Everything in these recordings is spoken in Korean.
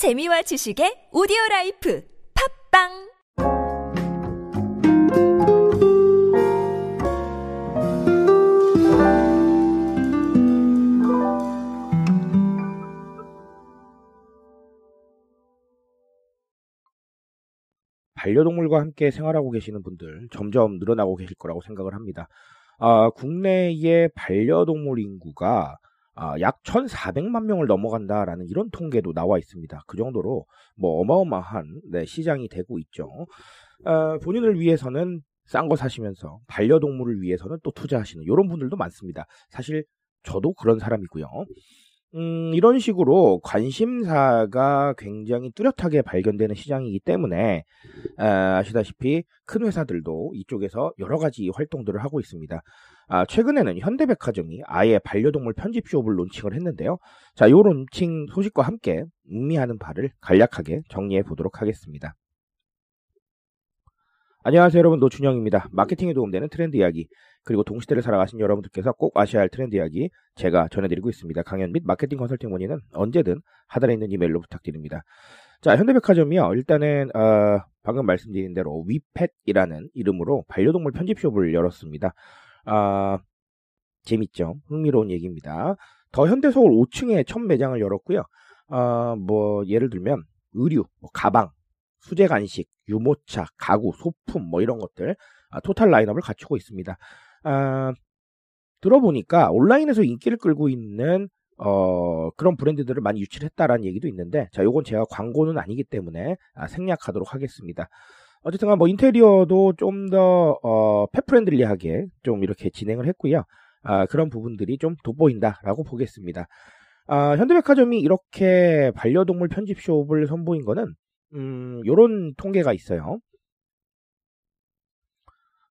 재미와 지식의 오디오 라이프 팟빵 반려동물과 함께 생활하고 계시는 분들 점점 늘어나고 계실 거라고 생각을 합니다. 아, 국내의 반려동물 인구가 아, 약 1,400만 명을 넘어간다라는 이런 통계도 나와 있습니다. 그 정도로 뭐 어마어마한 네, 시장이 되고 있죠. 아, 본인을 위해서는 싼 거 사시면서 반려동물을 위해서는 또 투자하시는 이런 분들도 많습니다. 사실 저도 그런 사람이고요. 음, 이런 식으로 관심사가 굉장히 뚜렷하게 발견되는 시장이기 때문에 아, 아시다시피 큰 회사들도 이쪽에서 여러 가지 활동들을 하고 있습니다. 아, 최근에는 현대백화점이 아예 반려동물 편집숍을 론칭을 했는데요. 자, 요 론칭 소식과 함께 의미하는 바를 간략하게 정리해 보도록 하겠습니다. 안녕하세요 여러분 노준영입니다. 마케팅에 도움되는 트렌드 이야기 그리고 동시대를 살아가신 여러분들께서 꼭 아셔야 할 트렌드 이야기 제가 전해드리고 있습니다. 강연 및 마케팅 컨설팅 문의는 언제든 하단에 있는 이메일로 부탁드립니다. 자 현대백화점이요 일단은 어, 방금 말씀드린 대로 위펫이라는 이름으로 반려동물 편집숍을 열었습니다. 아 재밌죠? 흥미로운 얘기입니다. 더 현대서울 5층에 첫 매장을 열었고요. 아, 뭐 예를 들면 의류, 뭐 가방, 수제 간식, 유모차, 가구, 소품 뭐 이런 것들 아, 토탈 라인업을 갖추고 있습니다. 아, 들어보니까 온라인에서 인기를 끌고 있는 어, 그런 브랜드들을 많이 유치를 했다라는 얘기도 있는데 자 요건 제가 광고는 아니기 때문에 아, 생략하도록 하겠습니다. 어쨌든 뭐 인테리어도 좀 더 어, 펫프렌들리하게 좀 이렇게 진행을 했고요. 아, 그런 부분들이 좀 돋보인다라고 보겠습니다. 아, 현대백화점이 이렇게 반려동물 편집숍을 선보인 거는 음, 요런 통계가 있어요.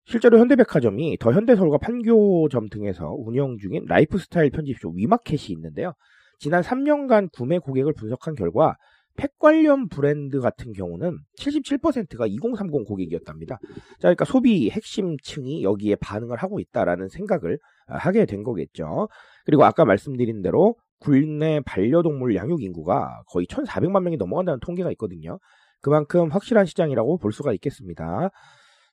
실제로 현대백화점이 더 현대서울과 판교점 등에서 운영 중인 라이프스타일 편집숍 위마켓이 있는데요. 지난 3년간 구매 고객을 분석한 결과 펫 관련 브랜드 같은 경우는 77%가 2030 고객이었답니다. 자, 그러니까 소비 핵심층이 여기에 반응을 하고 있다라는 생각을 하게 된 거겠죠. 그리고 아까 말씀드린 대로 국내 반려동물 양육 인구가 거의 1,400만 명이 넘어간다는 통계가 있거든요. 그만큼 확실한 시장이라고 볼 수가 있겠습니다.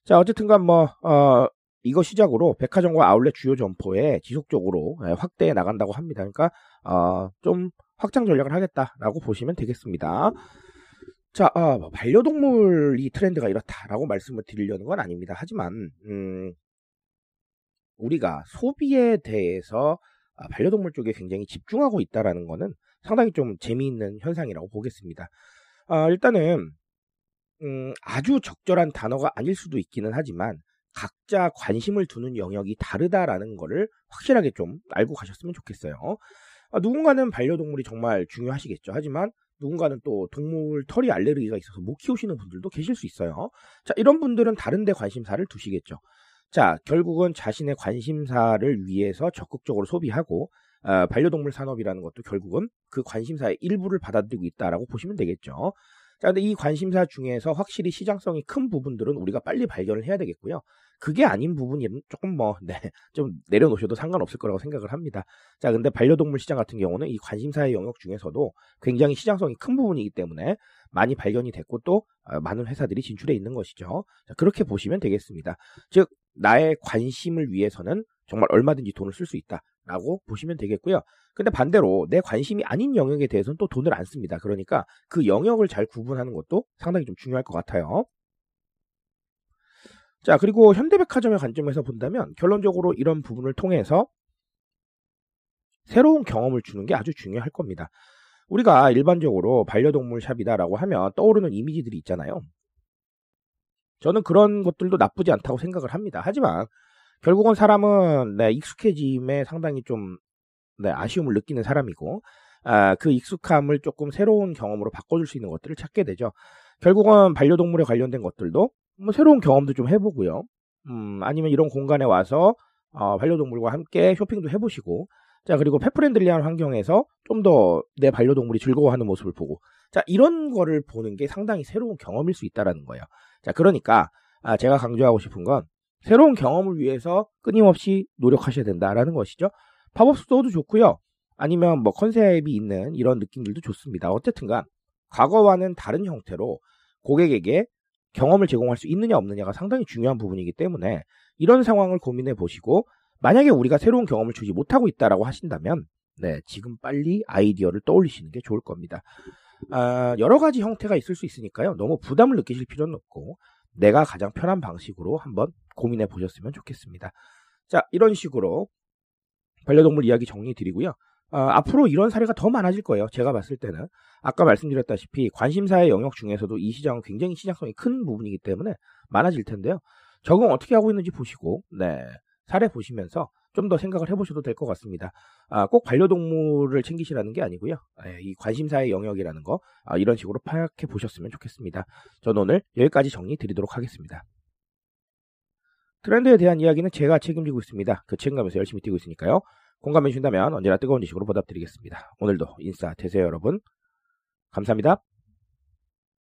자, 어쨌든간 뭐 어, 이거 시작으로 백화점과 아울렛 주요 점포에 지속적으로 예, 확대해 나간다고 합니다. 그러니까 어, 좀 확장 전략을 하겠다라고 보시면 되겠습니다. 자, 어, 반려동물이 트렌드가 이렇다라고 말씀을 드리려는 건 아닙니다. 하지만 음, 우리가 소비에 대해서 아, 반려동물 쪽에 굉장히 집중하고 있다라는 거는 상당히 좀 재미있는 현상이라고 보겠습니다. 아, 일단은 음, 아주 적절한 단어가 아닐 수도 있기는 하지만 각자 관심을 두는 영역이 다르다라는 거를 확실하게 좀 알고 가셨으면 좋겠어요. 아, 누군가는 반려동물이 정말 중요하시겠죠. 하지만 누군가는 또 동물 털이 알레르기가 있어서 못 키우시는 분들도 계실 수 있어요. 자, 이런 분들은 다른데 관심사를 두시겠죠. 자, 결국은 자신의 관심사를 위해서 적극적으로 소비하고 어, 반려동물 산업이라는 것도 결국은 그 관심사의 일부를 받아들이고 있다라고 보시면 되겠죠. 자, 근데 이 관심사 중에서 확실히 시장성이 큰 부분들은 우리가 빨리 발견을 해야 되겠고요. 그게 아닌 부분이 조금 뭐, 네, 좀 내려놓으셔도 상관없을 거라고 생각을 합니다. 자, 근데 반려동물 시장 같은 경우는 이 관심사의 영역 중에서도 굉장히 시장성이 큰 부분이기 때문에 많이 발견이 됐고 또 어, 많은 회사들이 진출해 있는 것이죠. 자, 그렇게 보시면 되겠습니다. 즉, 나의 관심을 위해서는 정말 얼마든지 돈을 쓸 수 있다 라고 보시면 되겠고요. 근데 반대로 내 관심이 아닌 영역에 대해서는 또 돈을 안 씁니다. 그러니까 그 영역을 잘 구분하는 것도 상당히 좀 중요할 것 같아요. 자, 그리고 현대백화점의 관점에서 본다면 결론적으로 이런 부분을 통해서 새로운 경험을 주는 게 아주 중요할 겁니다. 우리가 일반적으로 반려동물 샵이다라고 하면 떠오르는 이미지들이 있잖아요. 저는 그런 것들도 나쁘지 않다고 생각을 합니다. 하지만 결국은 사람은 네, 익숙해짐에 상당히 좀 네, 아쉬움을 느끼는 사람이고 아, 그 익숙함을 조금 새로운 경험으로 바꿔줄 수 있는 것들을 찾게 되죠. 결국은 반려동물에 관련된 것들도 뭐 새로운 경험도 좀 해보고요. 음, 아니면 이런 공간에 와서 어, 반려동물과 함께 쇼핑도 해보시고 자 그리고 pet friendly한 환경에서 좀 더 내 반려동물이 즐거워하는 모습을 보고 자 이런 거를 보는 게 상당히 새로운 경험일 수 있다라는 거예요. 자 그러니까 아, 제가 강조하고 싶은 건 새로운 경험을 위해서 끊임없이 노력하셔야 된다라는 것이죠. 팝업 스토어도 좋고요. 아니면 뭐 컨셉이 있는 이런 느낌들도 좋습니다. 어쨌든간 과거와는 다른 형태로 고객에게 경험을 제공할 수 있느냐 없느냐가 상당히 중요한 부분이기 때문에 이런 상황을 고민해 보시고 만약에 우리가 새로운 경험을 주지 못하고 있다라고 하신다면 네, 지금 빨리 아이디어를 떠올리시는 게 좋을 겁니다. 아, 여러 가지 형태가 있을 수 있으니까요. 너무 부담을 느끼실 필요는 없고 내가 가장 편한 방식으로 한번 고민해 보셨으면 좋겠습니다. 자, 이런 식으로 반려동물 이야기 정리 드리고요. 어, 앞으로 이런 사례가 더 많아질 거예요. 제가 봤을 때는. 아까 말씀드렸다시피 관심사의 영역 중에서도 이 시장은 굉장히 시장성이 큰 부분이기 때문에 많아질 텐데요. 적응 어떻게 하고 있는지 보시고, 네. 사례 보시면서 좀 더 생각을 해보셔도 될 것 같습니다. 아, 꼭 반려동물을 챙기시라는 게 아니고요. 예, 이 관심사의 영역이라는 거 아, 이런 식으로 파악해 보셨으면 좋겠습니다. 저는 오늘 여기까지 정리 드리도록 하겠습니다. 트렌드에 대한 이야기는 제가 책임지고 있습니다. 그 책임감에서 열심히 뛰고 있으니까요. 공감해 주신다면 언제나 뜨거운 지식으로 보답드리겠습니다. 오늘도 인싸 되세요 여러분. 감사합니다.